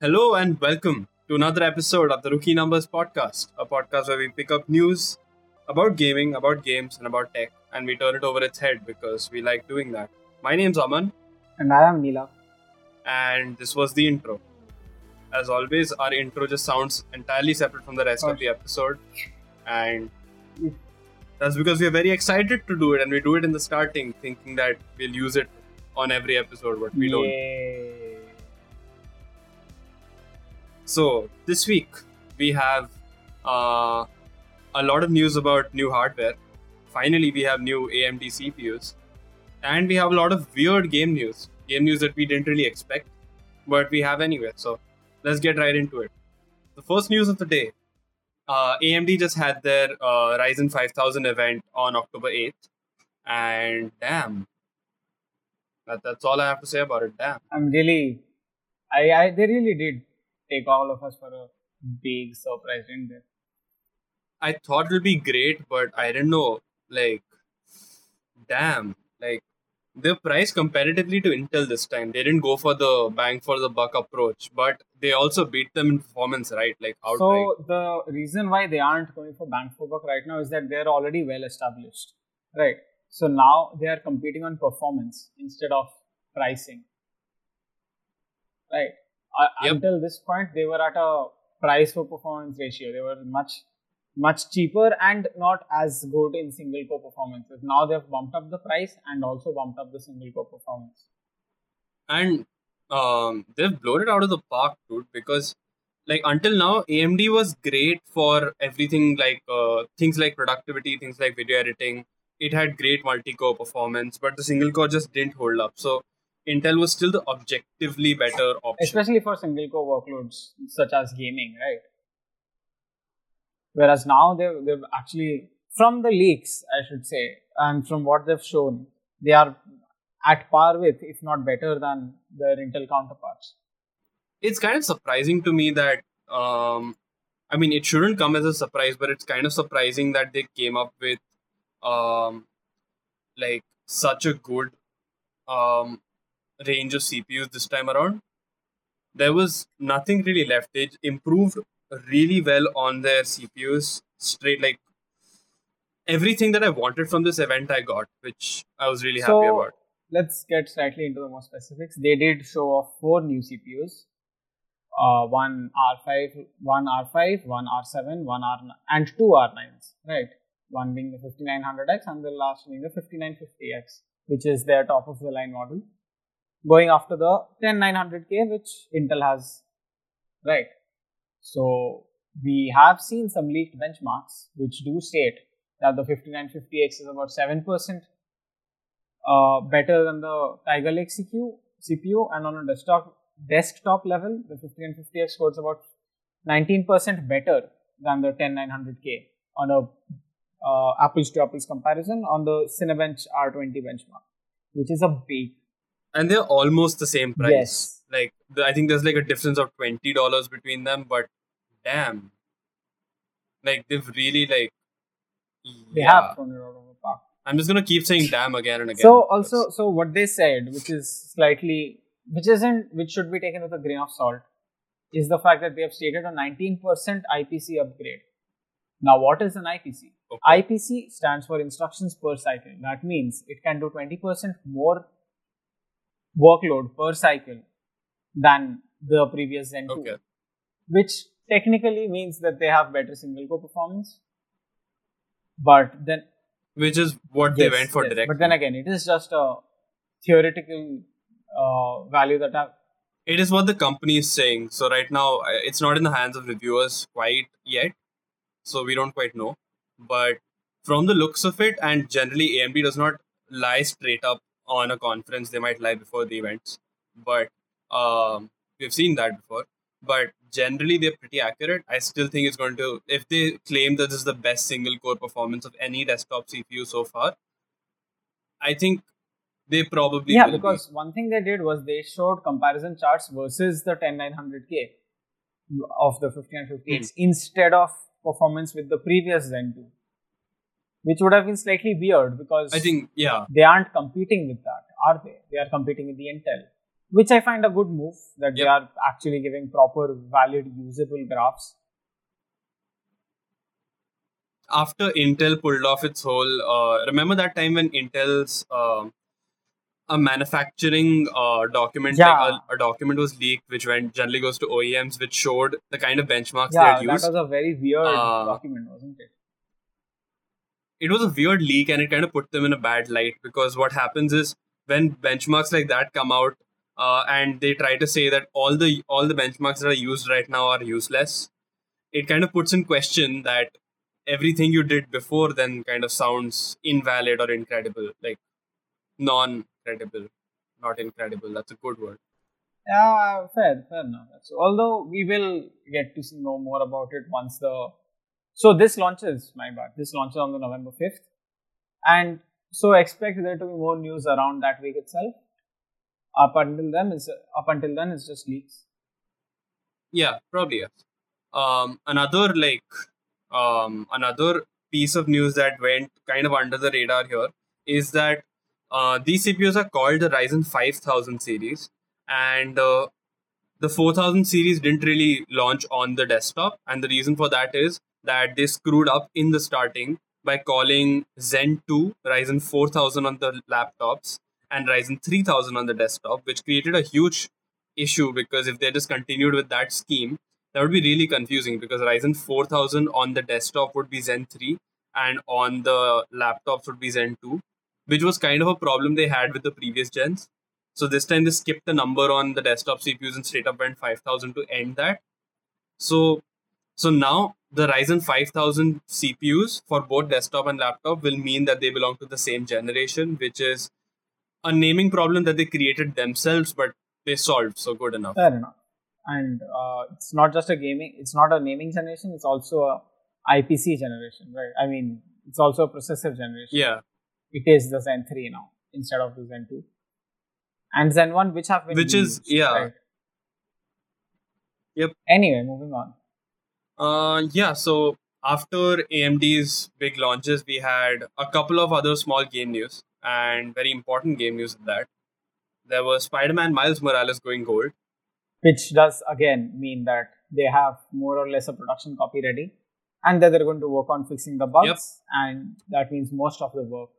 Hello and welcome to another episode of the Rookie Numbers podcast, a podcast where we pick up news about gaming, about games, and about tech, and we turn it over its head because we like doing that. My name's Aman, And I am Neela. and this was the intro. As always, our intro just sounds entirely separate from the rest of the episode, and that's because we are very excited to do it, and we do it in the starting, thinking that we'll use it on every episode, but we don't. So this week we have uh, a lot of news about new hardware. Finally, we have new AMD CPUs, and we have a lot of weird game news. Game news that we didn't really expect, but we have anyway. So let's get right into it. The first news of the day: uh, AMD just had their uh, Ryzen 5000 event on October 8th, and damn, that, that's all I have to say about it. Damn. I'm really, I, I, they really did take all of us for a big surprise, didn't they? I thought it'll be great, but I didn't know. Like, damn, like they're comparatively to Intel this time. They didn't go for the bang for the buck approach, but they also beat them in performance, right? Like outright. So the reason why they aren't going for bang for buck right now is that they're already well established, right? So now they are competing on performance instead of pricing, right? Uh, Yep. Until this point, they were at a price for performance ratio. They were much much cheaper and not as good in single core performances. Now they've bumped up the price and also bumped up the single core performance. and um, they've blown it out of the park, dude. Because like until now, AMD was great for everything like uh, things like productivity, things like video editing. It had great multi-core performance, but the single core just didn't hold up. So Intel was still the objectively better option. especially for single core workloads such as gaming, right? Whereas now they've, they've actually, from the leaks, I should say, and from what they've shown, they are at par with, if not better than their Intel counterparts. it's kind of surprising to me that um i mean it shouldn't come as a surprise but it's kind of surprising that they came up with um like such a good um range of cpus this time around there was nothing really left they improved really well on their cpus straight like everything that i wanted from this event i got which i was really happy so about let's get slightly into the more specifics. They did show off four new CPUs. Uh, one R5, one R5, one R7, one R, and two R9s, right? One being the 5900X and the last being the 5950X, which is their top of the line model. Going after the 10900K, which Intel has, right? So we have seen some leaked benchmarks which do state that the 5950X is about 7% uh, better than the Tiger Lake CPU, CPU and on a desktop desktop level, the 5950X scores about 19% better than the 10900K on a uh, apples to apples comparison on the Cinebench R20 benchmark, which is a big and they're almost the same price. Yes. Like the, I think there's like a difference of twenty dollars between them, but damn, like they've really like. they yeah. have thrown it out of the park. I'm just gonna keep saying damn again and again. So also, so what they said, which is slightly, which isn't, which should be taken with a grain of salt, is the fact that they have stated a 19% IPC upgrade. Now, what is an IPC? Okay. IPC stands for instructions per cycle. That means it can do 20% more workload per cycle than the previous Zen 2, Okay. which technically means that they have better single core performance. But then which is what they went for yes. directly. But then again, it is just a theoretical uh, value that I've. it is what the company is saying. So right now, it's not in the hands of reviewers quite yet, so we don't quite know. But from the looks of it, and generally AMD does not lie straight up on a conference. They might lie before the events, but um, we've seen that before. But generally, they're pretty accurate. I still think it's going to, if they claim that this is the best single core performance of any desktop CPU so far, I think they probably Yeah, will be. because one thing they did was they showed comparison charts versus the 10900K of the 5950X instead of performance with the previous Zen 2, which would have been slightly weird because I think yeah, they aren't competing with that, are they? They are competing with the Intel. which I find a good move that they are actually giving proper, valid, usable graphs. After Intel pulled off its whole, uh, remember that time when Intel's um a manufacturing uh, document, Yeah. like a, a document was leaked, which went generally goes to OEMs, which showed the kind of benchmarks they Yeah, had that used. was a very weird Uh, document, wasn't it? It was a weird leak and it kind of put them in a bad light because what happens is when benchmarks like that come out uh, and they try to say that all the all the benchmarks that are used right now are useless it kind of puts in question that everything you did before then kind of sounds invalid or incredible like non credible not incredible that's a good word Yeah, fair, fair enough. So, although we will get to know more about it once the. So this launches, my bad. This launches on the November fifth, and so expect there to be more news around that week itself. Up until then, is up until then, it's just leaks. Yeah, probably. Um, another like um, another piece of news that went kind of under the radar here is that uh, these CPUs are called the Ryzen 5000 series, and uh, the 4000 series didn't really launch on the desktop, and the reason for that is that they screwed up in the starting by calling Zen 2 Ryzen 4000 on the laptops and Ryzen 3000 on the desktop, which created a huge issue because if they just continued with that scheme, that would be really confusing because Ryzen 4000 on the desktop would be Zen 3 and on the laptops would be Zen 2, which was kind of a problem they had with the previous gens. So this time they skipped the number on the desktop CPUs and straight up went 5000 to end that. So so now the Ryzen 5000 CPUs for both desktop and laptop will mean that they belong to the same generation, which is a naming problem that they created themselves, but they solved. So good enough. Fair enough. And uh, it's not just a gaming. It's not a naming generation. It's also a IPC generation, right? I mean, it's also a processor generation. Yeah, It is the Zen 3 now instead of the Zen 2. And Zen 1, which have been Which is- yeah. right? Yep. Anyway, moving on. Uh, yeah, so after AMD's big launches, we had a couple of other small game news and very important game news at that. There was Spider Man Miles Morales going gold. Which does again mean that they have more or less a production copy ready and that they're going to work on fixing the bugs. Yep. And that means most of the work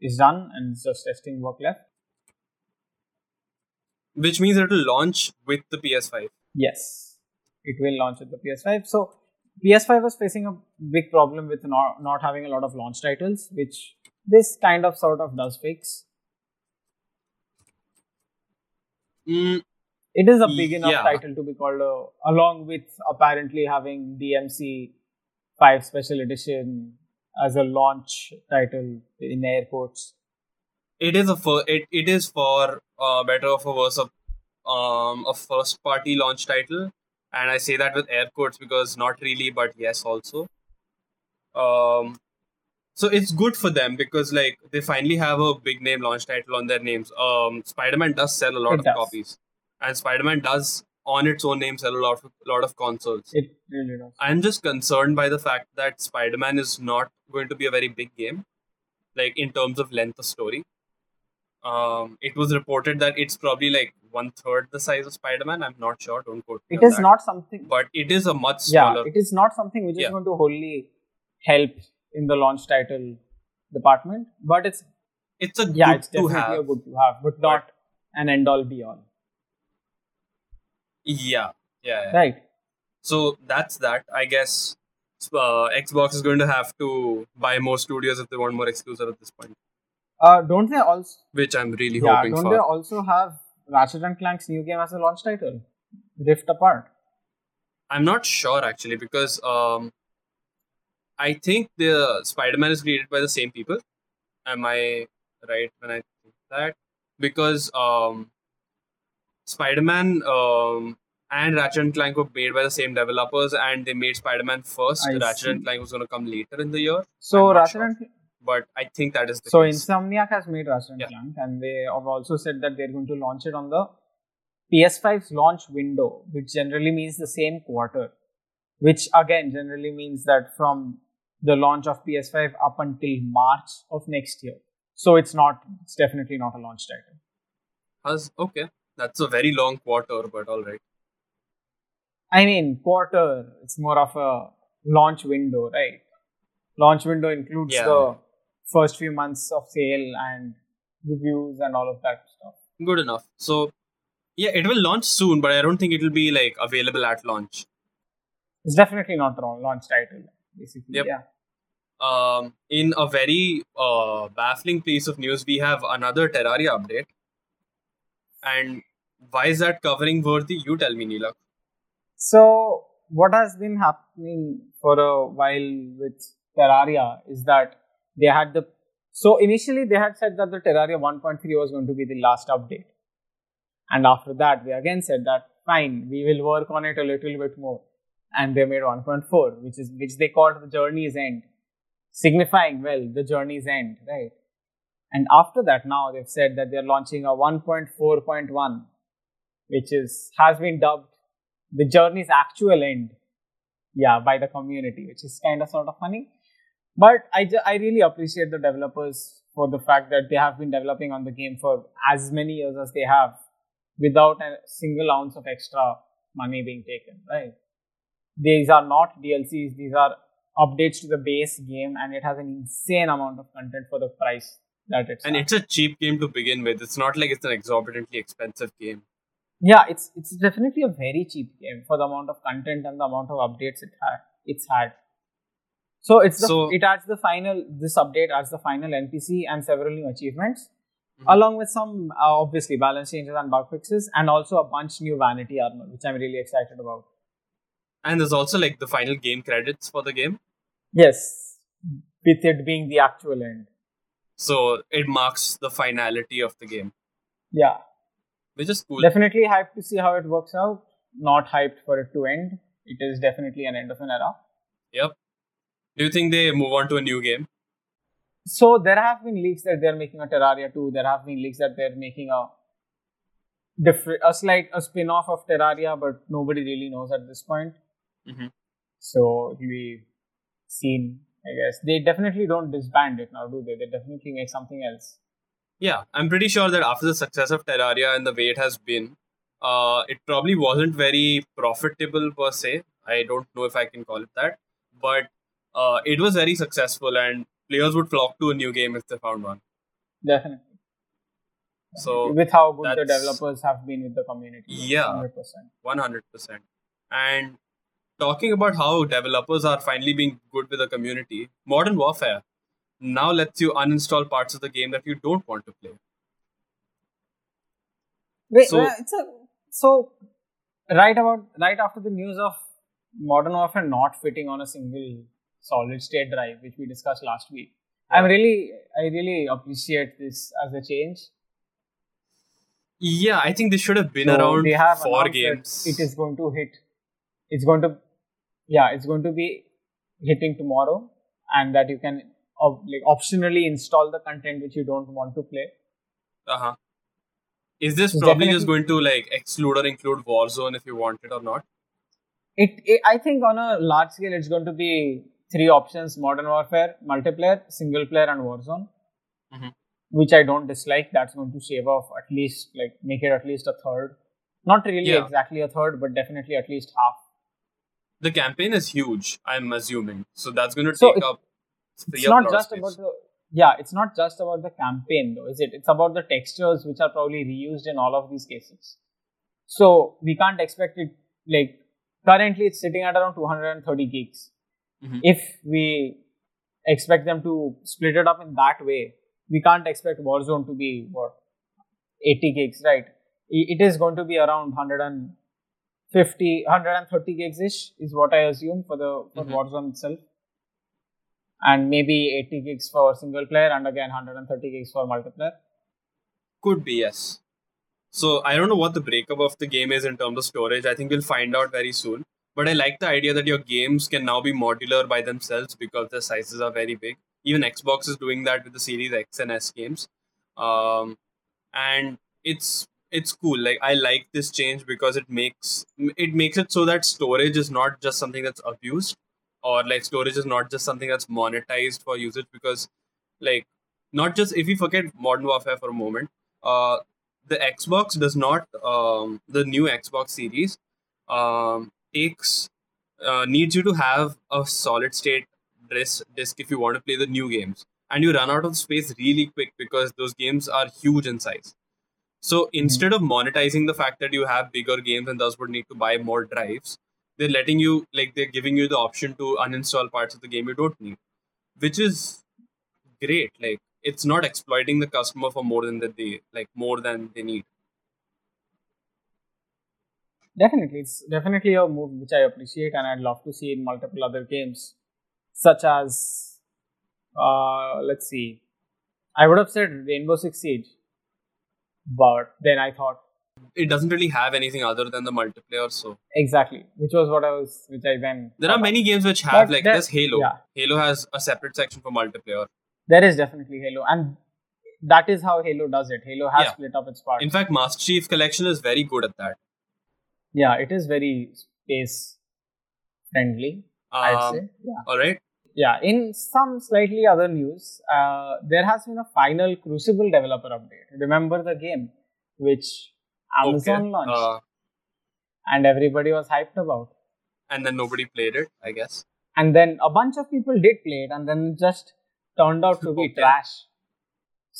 is done and it's just testing work left. which means it will launch with the PS5. Yes, it will launch with the PS5. So PS5 was facing a big problem with not, not having a lot of launch titles, which this kind of sort of does fix. Mm, It is a big enough Yeah. title to be called a, along with apparently having DMC 5 Special Edition as a launch title in air quotes. it is a fir- it, it is for uh, better of a worse of um a first party launch title and i say that with air quotes because not really but yes also um so it's good for them because like they finally have a big name launch title on their names um spider-man does sell a lot It of does. copies and spider-man does on its own name sell a lot of lot of consoles It really does. I'm just concerned by the fact that Spider Man is not going to be a very big game, like in terms of length of story. Um, it was reported that it's probably like one third the size of Spider Man. I'm not sure. Don't quote me It is that. not something. but it is a much smaller. yeah, it is not something which is Yeah. going to wholly help in the launch title department, but it's it's a yeah, good it's to definitely have. a good to have, but not an end all be all. Yeah, yeah, yeah. Right. So that's that. I guess uh, Xbox is going to have to buy more studios if they want more exclusive at this point, Uh, don't they also? which I'm really Yeah, hoping don't for. they also have Ratchet and Clank's new game as a launch title? Rift Apart. I'm not sure actually because um, I think the Spider-Man is created by the same people. Am I right when I think that? Because um, Spider-Man um, and Ratchet and Clank were made by the same developers, and they made Spider-Man first. I Ratchet and. Clank was going to come later in the year, So Ratchet sure. and but I think that is the so case. Insomniac has made Ratchet and Yeah. Clank, and they have also said that they're going to launch it on the PS5's launch window, which generally means the same quarter. Which again generally means that from the launch of PS5 up until March of next year. So it's not. It's definitely not a launch title. Has- okay, That's a very long quarter, but all right. I mean, quarter, it's more of a launch window, right? Launch window includes Yeah. the first few months of sale and reviews and all of that stuff. Good enough. So, yeah, it will launch soon, but I don't think it will be like available at launch. It's definitely not the launch title, basically. Yep. Yeah. Um, in a very uh, baffling piece of news, we have another Terraria update. And why is that covering worthy? You tell me, Neelak. So, what has been happening for a while with Terraria is that they had the. So, initially, they had said that the Terraria 1.3 was going to be the last update. And after that, they again said that, fine, we will work on it a little bit more. And they made 1.4, which is which they called the journey's end, signifying, well, the journey's end, right? And after that, now they've said that they're launching a 1.4.1, which is has been dubbed the journey's actual end yeah by the community which is kind of sort of funny but I, ju- I really appreciate the developers for the fact that they have been developing on the game for as many years as they have without a single ounce of extra money being taken right these are not dlcs these are updates to the base game and it has an insane amount of content for the price that it's And at. it's a cheap game to begin with. It's not like it's an exorbitantly expensive game. yeah it's it's definitely a very cheap game for the amount of content and the amount of updates it had it's had so it's the, So- it adds the final this update adds the final npc and several new achievements Mhm. along with some uh, obviously balance changes and bug fixes and also a bunch new vanity armor which i'm really excited about And there's also like the final game credits for the game. yes with it being the actual end So it marks the finality of the game, yeah which is cool. definitely hyped to see how it works out not hyped for it to end it is definitely an end of an era Yep. Do you think they move on to a new game? So there have been leaks that they're making a Terraria 2. There have been leaks that they're making a different, a slight, a spin-off of Terraria, but nobody really knows at this point. Mhm. So it'll be seen, I guess. They definitely don't disband it now, do they? They definitely make something else. Yeah, I'm pretty sure that after the success of Terraria and the way it has been, uh, it probably wasn't very profitable per se. I don't know if I can call it that, but uh, it was very successful, and players would flock to a new game if they found one. Definitely. So with how good the developers have been with the community. Yeah. 100%. 100%. And talking about how developers are finally being good with the community, Modern Warfare now lets you uninstall parts of the game that you don't want to play. Wait, So- uh, it's a, so right about right after the news of Modern Warfare not fitting on a single solid state drive, which we discussed last week, I'm really I really appreciate this as a change. Yeah, I think this should have been So around they have four games. It is going to hit. It's going to, yeah, it's going to be hitting tomorrow, and that you can op- like optionally install the content which you don't want to play. Uh-huh. Is this It's probably just going to like exclude or include Warzone if you want it or not? It, it I think on a large scale, it's going to be three options: Modern Warfare, multiplayer, single player, and Warzone. Mhm. Which I don't dislike. That's going to shave off at least like make it at least a third. Not really Yeah. exactly a third, but definitely at least half. The campaign is huge, I'm assuming. So that's going to So take up. it's not just space. about the yeah it's not just about the campaign though is it it's about the textures which are probably reused in all of these cases so we can't expect it like currently it's sitting at around 230 gigs Mhm. if we expect them to split it up in that way we can't expect warzone to be what 80 gigs right it is going to be around 150 130 gigs ish is what i assume for the for Mhm. warzone itself and maybe 80 gigs for single player and again 130 gigs for multiplayer Could be, yes. So I don't know what the breakup of the game is in terms of storage. I think we'll find out very soon. But I like the idea that your games can now be modular by themselves because the sizes are very big. Even Xbox is doing that with the Series X and S games. Um, and it's it's cool. Like I like this change because it makes it makes it so that storage is not just something that's abused or like storage is not just something that's monetized for usage because like not just if we forget modern warfare for a moment uh the Xbox does not um, the new Xbox series um, takes uh, needs you to have a solid state disk, disk if you want to play the new games. And you run out of space really quick because those games are huge in size. So instead of monetizing the fact that you have bigger games and thus would need to buy more drives they're letting you like they're giving you the option to uninstall parts of the game you don't need which is great. Like it's not exploiting the customer for more than that they like more than they need Definitely, it's definitely a move which I appreciate, and I'd love to see in multiple other games, such as, uh, let's see, I would have said Rainbow Six Siege, but then I thought it doesn't really have anything other than the multiplayer so exactly, which was what I was, which I then there are many games which have But like this halo yeah. halo has a separate section for multiplayer There is definitely Halo, and that is how Halo does it. Halo has Yeah. split up its parts. in fact master chief collection is very good at that yeah, it is very space friendly. I'd um, say. Yeah. all right Yeah, in some slightly other news, uh, there has been a final Crucible developer update. Remember the game which Amazon okay. launched uh, and everybody was hyped about. and then nobody played it i guess And then a bunch of people did play it and then it just turned out to be Okay. trash.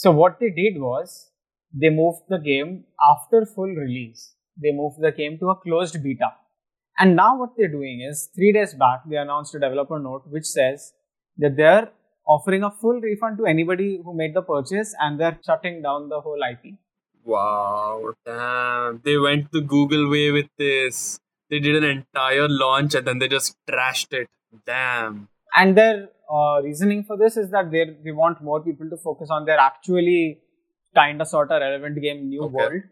So what they did was they moved the game after full release. They moved the game to a closed beta. And now what they're doing is three days back they announced a developer note which says that they're offering a full refund to anybody who made the purchase and they're shutting down the whole IP. wow damn they went the google way with this they did an entire launch and then they just trashed it damn And their uh, reasoning for this is that they they want more people to focus on their actually kind of sort of relevant game, New Okay. World,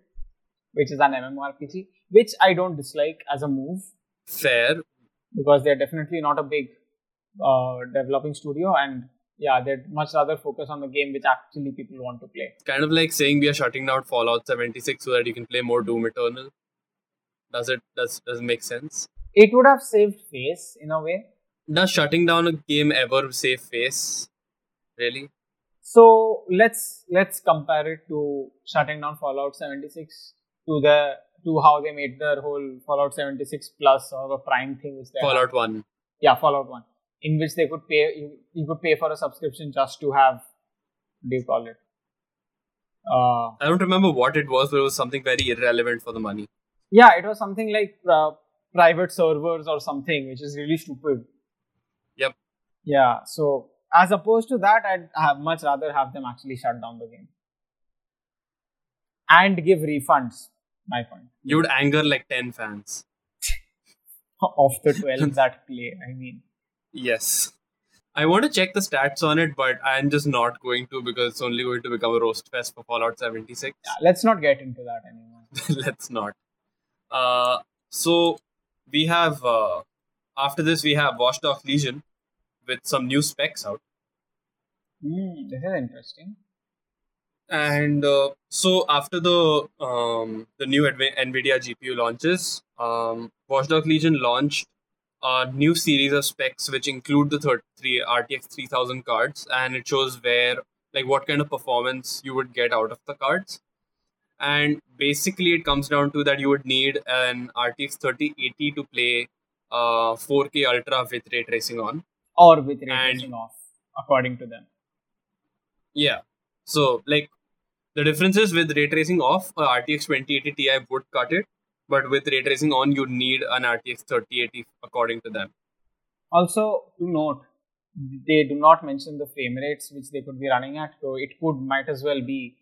which is an MMORPG, which I don't dislike as a move. Fair. Because they're definitely not a big uh, developing studio, and yeah, they'd much rather focus on the game which actually people want to play. kind of like saying we are shutting down fallout 76 so that you can play more doom eternal. Does it does does it make sense? It would have saved face in a way. does shutting down a game ever save face? Really? So let's let's compare it to shutting down Fallout 76 to the to how they made their whole Fallout 76 Plus or the Prime thing which they had. fallout 1 yeah Fallout One, in which they could pay you, you could pay for a subscription just to have what do you call it? Uh, i don't remember what it was but it was something very irrelevant for the money yeah, it was something like uh, private servers or something, which is really stupid. Yep. Yeah. So as opposed to that, I'd have much rather have them actually shut down the game and give refunds. My point you would anger like 10 fans of the twelve that play. I mean, yes i want to check the stats on it but i'm just not going to because it's only going to become a roast fest for fallout 76 yeah, let's not get into that anymore. let's not uh so we have uh after this we have Watch Dogs Legion with some new specs out Hmm, this is interesting. And uh, so after the um, the new Adva- nvidia gpu launches um, Watch Dogs Legion launched a new series of specs which include the third three rtx 3000 cards and it shows where like what kind of performance you would get out of the cards and basically it comes down to that you would need an rtx 3080 to play uh, 4k ultra with ray tracing on Or with ray And- tracing off, according to them. Yeah. So like the difference is with ray tracing off, a RTX 2080 Ti would cut it, but with ray tracing on, you need an RTX 3080 according to them. Also, to note, they do not mention the frame rates which they could be running at, so it could might as well be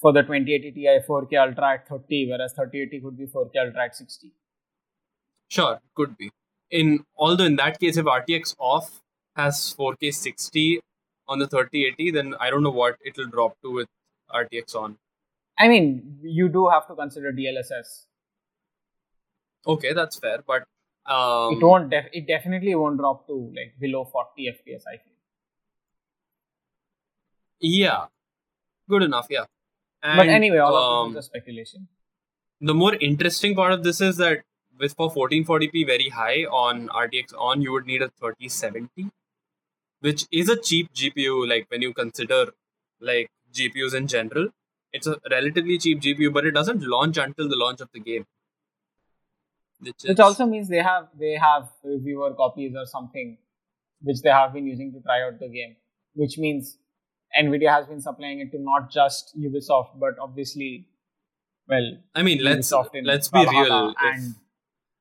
for the 2080 Ti 4K Ultra at 30, whereas 3080 could be 4K Ultra at 60. Sure, could be. In although in that case, if RTX off has 4K 60 on the 3080, then I don't know what it will drop to with RTX on. I mean, you do have to consider DLSS. Okay, that's fair, but um, it won't. Def- it definitely won't drop to like below 40 FPS. I feel. yeah, good enough. Yeah. but anyway, all of um, this is just speculation. the more interesting part of this is that with for 1440p very high on RTX on you would need a 3070 which is a cheap GPU like when you consider like GPUs in general it's a relatively cheap GPU, but it doesn't launch until the launch of the game. Which, Which also means they have they have reviewer copies or something which they have been using to try out the game. Which means Nvidia has been supplying it to not just Ubisoft, but obviously, well, I mean, let's let's be real. If,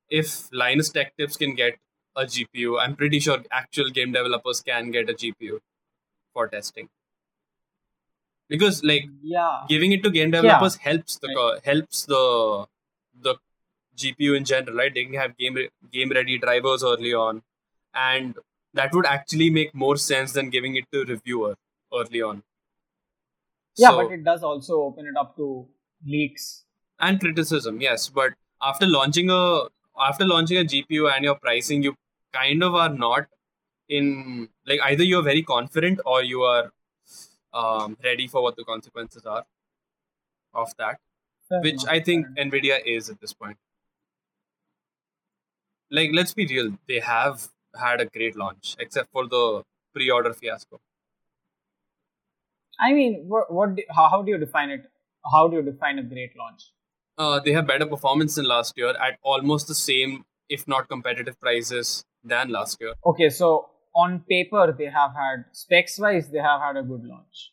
if Linus Tech Tips can get a GPU, I'm pretty sure actual game developers can get a GPU for testing. Because like yeah, giving it to game developers helps the co- helps the the GPU in general, right? They can have game re- game ready drivers early on, and that would actually make more sense than giving it to reviewer early on. yeah, So- but it does also open it up to leaks. and criticism yes but after launching a after launching a gpu and your pricing you kind of are not in like either you're very confident or you are um, ready for what the consequences are of that Fair which enough, i think nvidia is at this point like let's be real they have had a great launch except for the pre-order fiasco I mean, what, what do, how, how do you define it? How do you define a great launch? uh, they have better performance than last year at almost the same if not competitive prices than last year Okay, so on paper they have had specs wise they have had a good launch.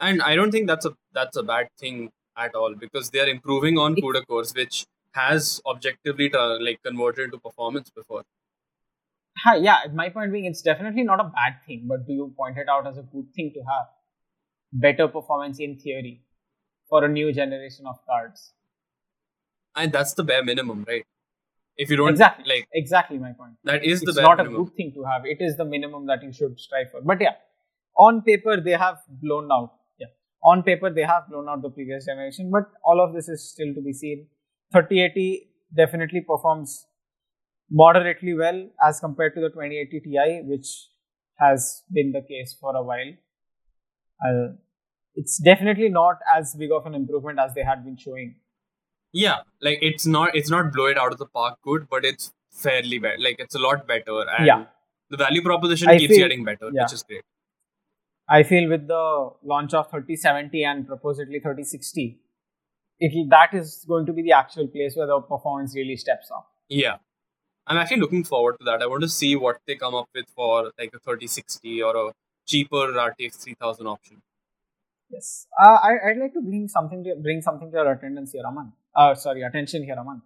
and I don't think that's a that's a bad thing at all because they are improving on CUDA cores, which has objectively uh, like converted into performance before. Hi, yeah, my point being it's definitely not a bad thing, but do you point it out as a good thing to have better performance in theory for a new generation of cards? And that's the bare minimum, right? If you don't exactly, like exactly my point. that is the it's bare not a good thing to have. It is the minimum that you should strive for. But yeah, on paper they have blown out. Yeah, on paper they have blown out the previous generation. But all of this is still to be seen. 3080 definitely performs moderately well as compared to the 2080 Ti, which has been the case for a while. Uh, it's definitely not as big of an improvement as they had been showing. Yeah, like it's not it's not blow it out of the park good, but it's fairly bad. Like it's a lot better, and Yeah. the value proposition I keeps feel- getting better, yeah. which is great. I feel with the launch of 3070 and supposedly 3060, it that is going to be the actual place where the performance really steps up. Yeah, I'm actually looking forward to that. I want to see what they come up with for like a 3060 or a cheaper RTX 3000 option. Yes, uh, I, I'd like to bring something to bring something to your attendance here, Aman. Uh, sorry, attention here, Aman.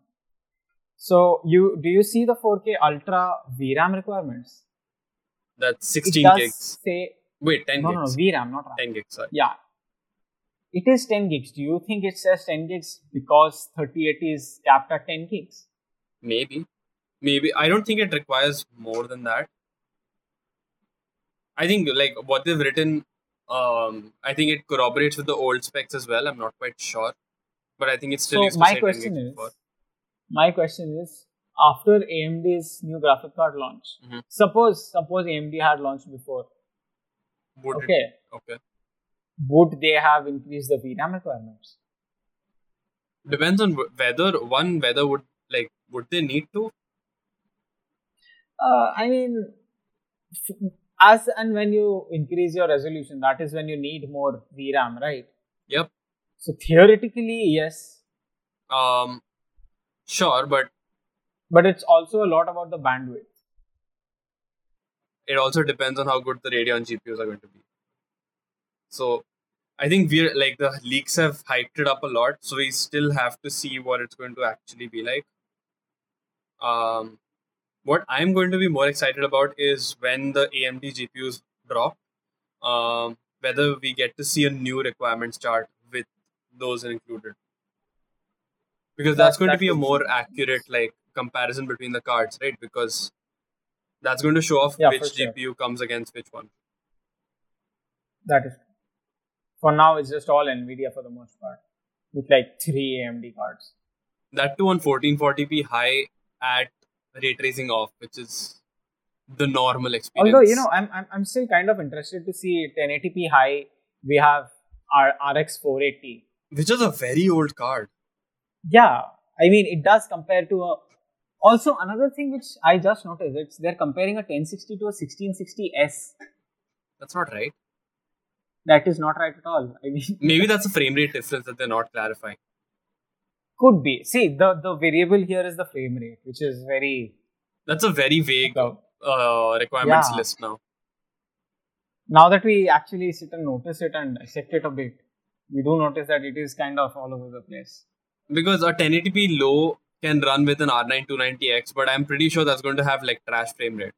So, you do you see the 4K Ultra VRAM requirements? That's It 16 does gigs. say Wait, 10 no, no, no. VRAM, not RAM. 10 gigs, sorry. Yeah, it is 10 gigs. Do you think it says 10 gigs because 3080 is capped at 10 gigs? Maybe. Maybe. I don't think it requires more than that. I think like what they've written, um, I think it corroborates with the old specs as well. I'm not quite sure. But I think it's still So my question is, my question is, after AMD's new graphic card launch, Mhm. suppose suppose AMD had launched before, Would okay, it, okay. would they have increased the VRAM requirements? Depends on whether one whether would like would they need to. Uh, I mean, as and when you increase your resolution, that is when you need more VRAM, right? Yep. So theoretically, yes, Um, sure, but but it's also a lot about the bandwidth. it also depends on how good the Radeon GPUs are going to be. So, I think we're like the leaks have hyped it up a lot, so we still have to see what it's going to actually be like. Um, what I'm going to be more excited about is when the AMD GPUs drop, um, whether we get to see a new requirements chart with those included. Because that's That- going to be a more accurate like comparison between the cards, right? Because that's going to show off Yeah, which for sure. GPU comes against which one. That is. For now, it's just all Nvidia for the most part, with like three AMD cards. That too on 1440p high at ray tracing off, which is the normal experience. Although you know, I'm, I'm I'm still kind of interested to see 1080p high. We have our RX 480. Which is a very old card. Yeah, I mean it does compare to a. Also, another thing which I just noticed, it's they're comparing a 1060 to a 1660s. That's not right. that is not right at all. I mean, Maybe that's a frame rate difference that they're not clarifying. could be. See, the the variable here is the frame rate, which is very That's a very vague uh, requirements Yeah. list now. now that we actually sit and notice it and dissect it a bit, we do notice that it is kind of all over the place. Because a 1080p low can run with an R9 290X, but I'm pretty sure that's going to have like trash frame rate.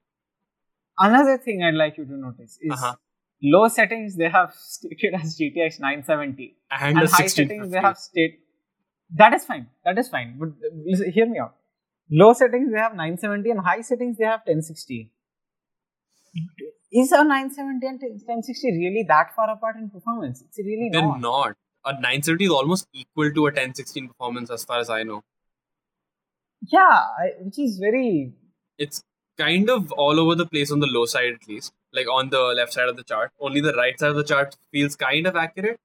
Another thing I'd like you to notice is Uh-huh. low settings they have stated as GTX 970, And, and high settings they have state. That is fine. That is fine. But listen, hear me out. Low settings they have 970 and high settings they have 1060. Is a 970 and 1060 really that far apart in performance? It's really They're not. not. A 970 is almost equal to a 1016 performance as far as I know. Yeah, I, which is very It's kind of all over the place on the low side at least. Like on the left side of the chart. Only the right side of the chart feels kind of accurate.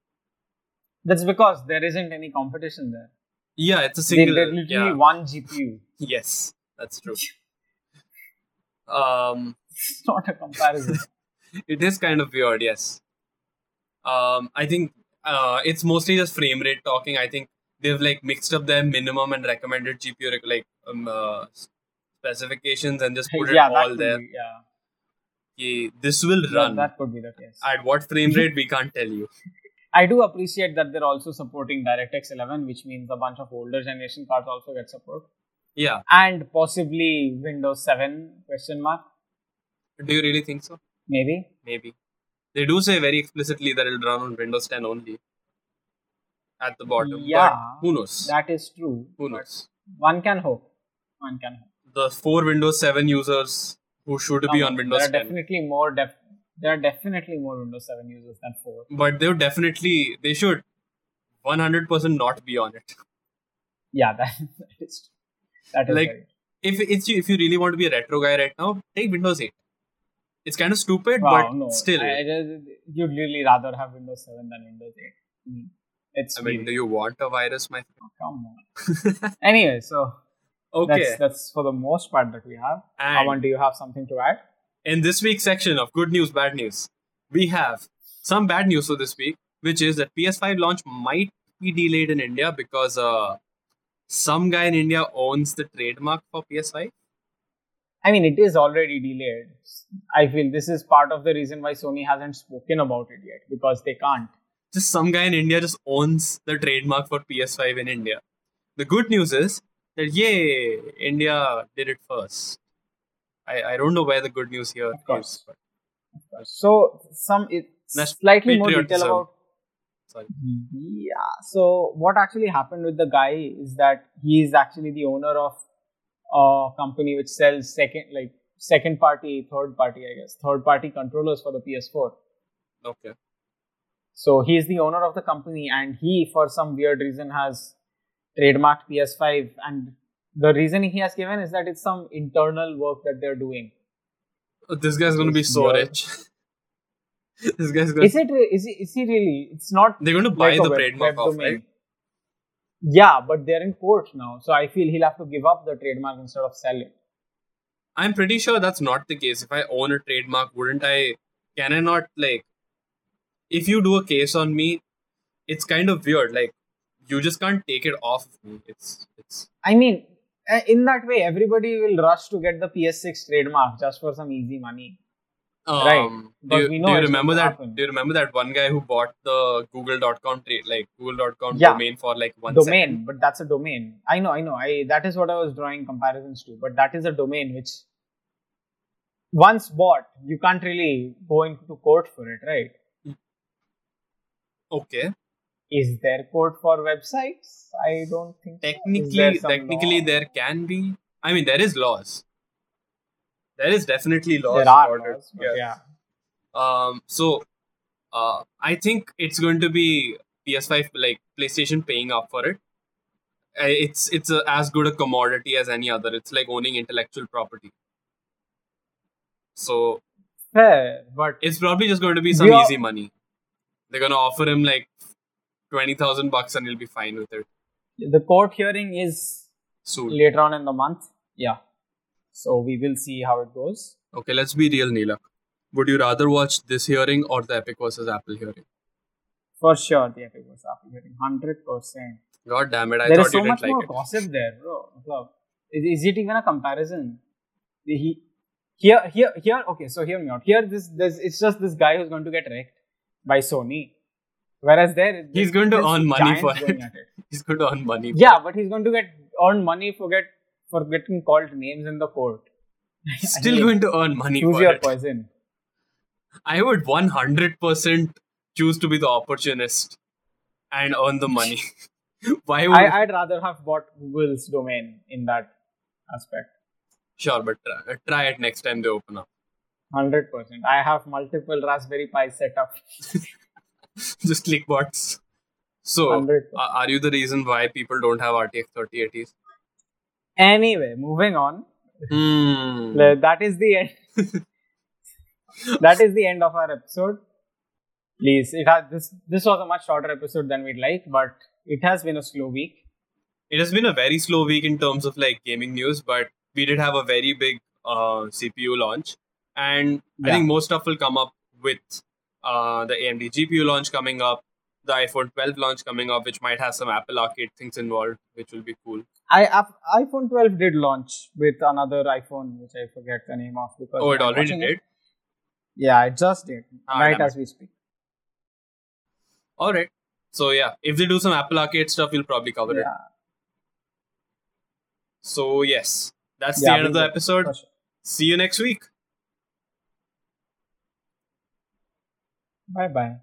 That's because there isn't any competition there. Yeah, it's a single. There's literally yeah. one GPU. Yes, that's true. Um, It's not a comparison. it is kind of weird. Yes. Um, I think uh, it's mostly just frame rate talking. I think they've like mixed up their minimum and recommended GPU like um, uh, specifications and just put it yeah, that all there. be, yeah. This will That, run that could be the case. at what frame rate we can't tell you. I do appreciate that they're also supporting DirectX 11, which means a bunch of older generation cards also get support, Yeah. and possibly Windows 7 question mark Do you really think so? maybe. Maybe. They do say very explicitly that it'll run on Windows 10 only. At the bottom. Yeah, But who knows? That is true. who knows? One can hope. One can hope. The four Windows 7 users who should be on Windows there are 10. definitely more. Def- there are definitely more Windows 7 users than four. But they would definitely, they should 100% not be on it. Yeah, that, that is that is Like, If it's you, if you really want to be a retro guy right now, take Windows 8. It's kind of stupid, Wow, but no. still. I, I, I just, you'd really rather have Windows 7 than Windows 8. Mm. It's mean, really- do you want a virus, my come on. friend? Anyway, so okay. that's that's for the most part that we have. and Aman, do you have something to add? in this week's section of good news, bad news, we have some bad news for this week, which is that PS5 launch might be delayed in India because uh, some guy in India owns the trademark for PS5. I mean, it is already delayed. I feel this is part of the reason why Sony hasn't spoken about it yet because they can't. Just some guy in India just owns the trademark for PS5 in India. The good news is that yay, India did it first. I, I don't know where the good news here Of course. is, but So some slightly more detail about sorry. Yeah. So what actually happened with the guy is that he is actually the owner of a company which sells second, like second party, third party, I guess, third party controllers for the PS4. Okay. So he is the owner of the company, and he, for some weird reason, has trademarked PS5. And the reason he has given is that it's some internal work that they're doing. Oh, This guy's going to be so weird. rich. this guy's going Is it? Is he? Is he really? It's not They're going to buy like the web- trademark web off, domain. right? Yeah, but they're in court now, so I feel he'll have to give up the trademark instead of sell it. I'm pretty sure that's not the case. If I own a trademark, wouldn't I? Can I not like? If you do a case on me, it's kind of weird. Like you just can't take it off of me. It's it's I mean, uh, in that way, everybody will rush to get the PS6 trademark just for some easy money. Um, Right, Do but you, we do you remember that? happen. Do you remember that one guy who bought the Google.com trade like Google.com Yeah. domain for like one domain, second? but that's a domain. I know, I know. I that is what I was drawing comparisons to. But that is a domain which, once bought, you can't really go into court for it, right? Okay. Is there court for websites? I don't think. Technically, there technically, law? there can be. I mean, there is laws. There is definitely laws. there are laws, but yeah. Um, so uh, I think it's going to be PS5 like PlayStation paying up for it. Uh, It's it's a, as good a commodity as any other. It's like owning intellectual property. So fair, but it's probably just going to be some are- easy money. They're gonna offer him like twenty thousand bucks and he'll be fine with it the court hearing is soon. later on in the month. Yeah. So we will see how it goes. Okay, let's be real, Neelak. Would you rather watch this hearing or the Epic versus Apple hearing? For sure, the Epic was Apple hearing hundred percent. God damn it! I There thought is so you much didn't more like it. gossip there, bro. Is, is it even a comparison? He here here here. Okay, so hear me out. Here, this this it's just this guy who's going to get wrecked by Sony, whereas there He's going to earn money for it. it. He's going to earn money. for Yeah, but he's going to get earn money for get for getting called names in the court. Still going to earn money choose your it. poison. I would 100% choose to be the opportunist and earn the money. Why would I, I'd rather have bought Google's domain in that aspect. sure, but try, try it next time they open up. Hundred percent. I have multiple Raspberry Pi set up. Just click bots. So, Hundred. uh, are you the reason why people don't have RTX 3080s? Anyway, moving on. Le- That is the end. that is the end of our episode. Please, it has this. This was a much shorter episode than we'd like, but it has been a slow week. It has been a very slow week in terms of like gaming news, but we did have a very big uh, CPU launch, and I think more stuff will come up with uh, the AMD GPU launch coming up, the iPhone 12 launch coming up, which might have some Apple Arcade things involved, which will be cool. I iPhone 12 did launch with another iPhone, which I forget the name of. Because Oh, it I'm already did. Yeah, it just did. Ah, right as we speak. All right. So yeah, if they do some Apple Arcade stuff, we'll probably cover it. So yes, that's Yeah, the end of the episode. sure. See you next week. Bye bye.